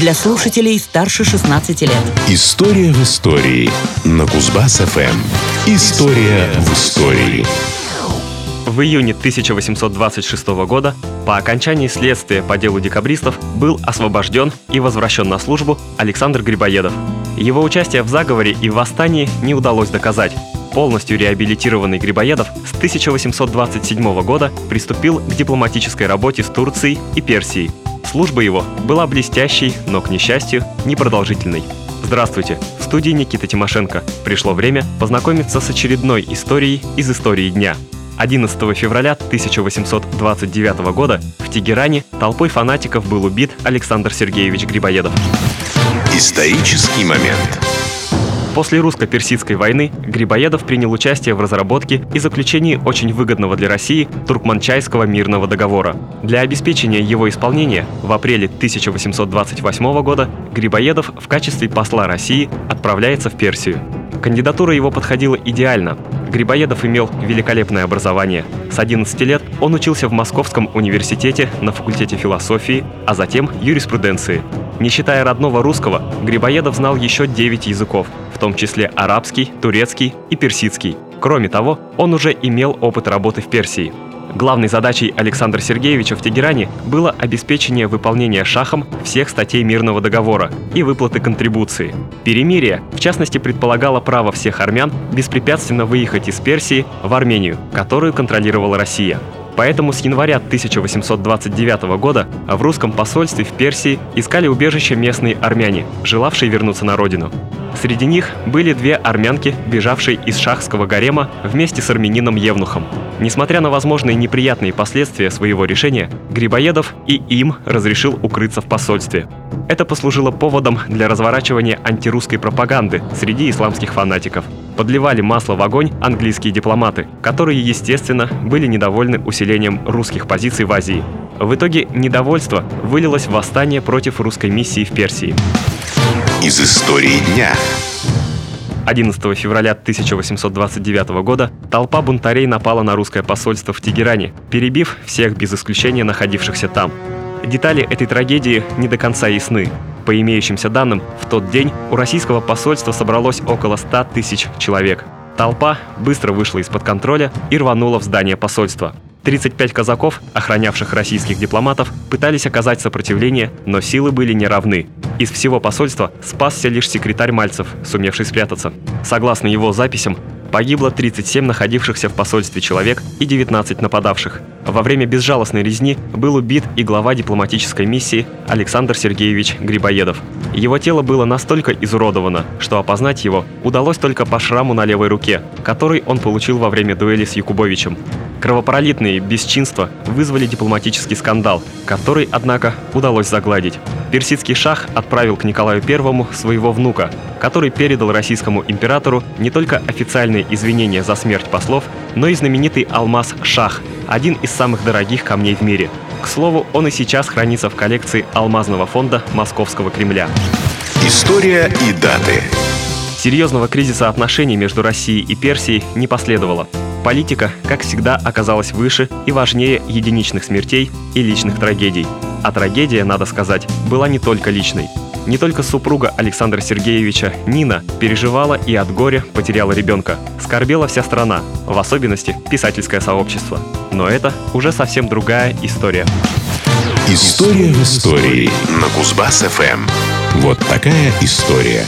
для слушателей старше 16 лет. История в истории на Кузбасс-ФМ. История в истории. В июне 1826 года по окончании следствия по делу декабристов был освобожден и возвращен на службу Александр Грибоедов. Его участие в заговоре и восстании не удалось доказать. Полностью реабилитированный Грибоедов с 1827 года приступил к дипломатической работе с Турцией и Персией. Служба его была блестящей, но, к несчастью, непродолжительной. Здравствуйте! В студии Никита Тимошенко. Пришло время познакомиться с очередной историей из истории дня. 11 февраля 1829 года в Тегеране толпой фанатиков был убит Александр Сергеевич Грибоедов. Исторический момент. После русско-персидской войны Грибоедов принял участие в разработке и заключении очень выгодного для России Туркманчайского мирного договора. Для обеспечения его исполнения в апреле 1828 года Грибоедов в качестве посла России отправляется в Персию. Кандидатура его подходила идеально. Грибоедов имел великолепное образование. С 11 лет он учился в Московском университете на факультете философии, а затем юриспруденции. Не считая родного русского, Грибоедов знал еще 9 языков, в том числе арабский, турецкий и персидский. Кроме того, он уже имел опыт работы в Персии. Главной задачей Александра Сергеевича в Тегеране было обеспечение выполнения шахом всех статей мирного договора и выплаты контрибуции. Перемирие, в частности, предполагало право всех армян беспрепятственно выехать из Персии в Армению, которую контролировала Россия. Поэтому с января 1829 года в русском посольстве в Персии искали убежище местные армяне, желавшие вернуться на родину. Среди них были две армянки, бежавшие из шахского гарема вместе с армянином Евнухом. Несмотря на возможные неприятные последствия своего решения, Грибоедов и им разрешил укрыться в посольстве. Это послужило поводом для разворачивания антирусской пропаганды среди исламских фанатиков. Подливали масло в огонь английские дипломаты, которые, естественно, были недовольны усилением русских позиций в Азии. В итоге недовольство вылилось в восстание против русской миссии в Персии. Из истории дня. 11 февраля 1829 года толпа бунтарей напала на русское посольство в Тегеране, перебив всех без исключения находившихся там. Детали этой трагедии не до конца ясны. По имеющимся данным, в тот день у российского посольства собралось около 100 тысяч человек. Толпа быстро вышла из-под контроля и рванула в здание посольства. 35 казаков, охранявших российских дипломатов, пытались оказать сопротивление, но силы были неравны. Из всего посольства спасся лишь секретарь Мальцев, сумевший спрятаться. Согласно его записям, Погибло 37 находившихся в посольстве человек и 19 нападавших. Во время безжалостной резни был убит и глава дипломатической миссии Александр Сергеевич Грибоедов. Его тело было настолько изуродовано, что опознать его удалось только по шраму на левой руке, который он получил во время дуэли с Якубовичем. Кровопролитные бесчинства вызвали дипломатический скандал, который, однако, удалось загладить. Персидский шах отправил к Николаю I своего внука, который передал российскому императору не только официальные извинения за смерть послов, но и знаменитый алмаз «Шах», один из самых дорогих камней в мире. К слову, он и сейчас хранится в коллекции алмазного фонда Московского Кремля. История и даты. Серьезного кризиса отношений между Россией и Персией не последовало. Политика, как всегда, оказалась выше и важнее единичных смертей и личных трагедий. А трагедия, надо сказать, была не только личной. Не только супруга Александра Сергеевича, Нина, переживала и от горя потеряла ребенка. Скорбела вся страна, в особенности писательское сообщество. Но это уже совсем другая история. История в истории на Кузбасс-ФМ. Вот такая история.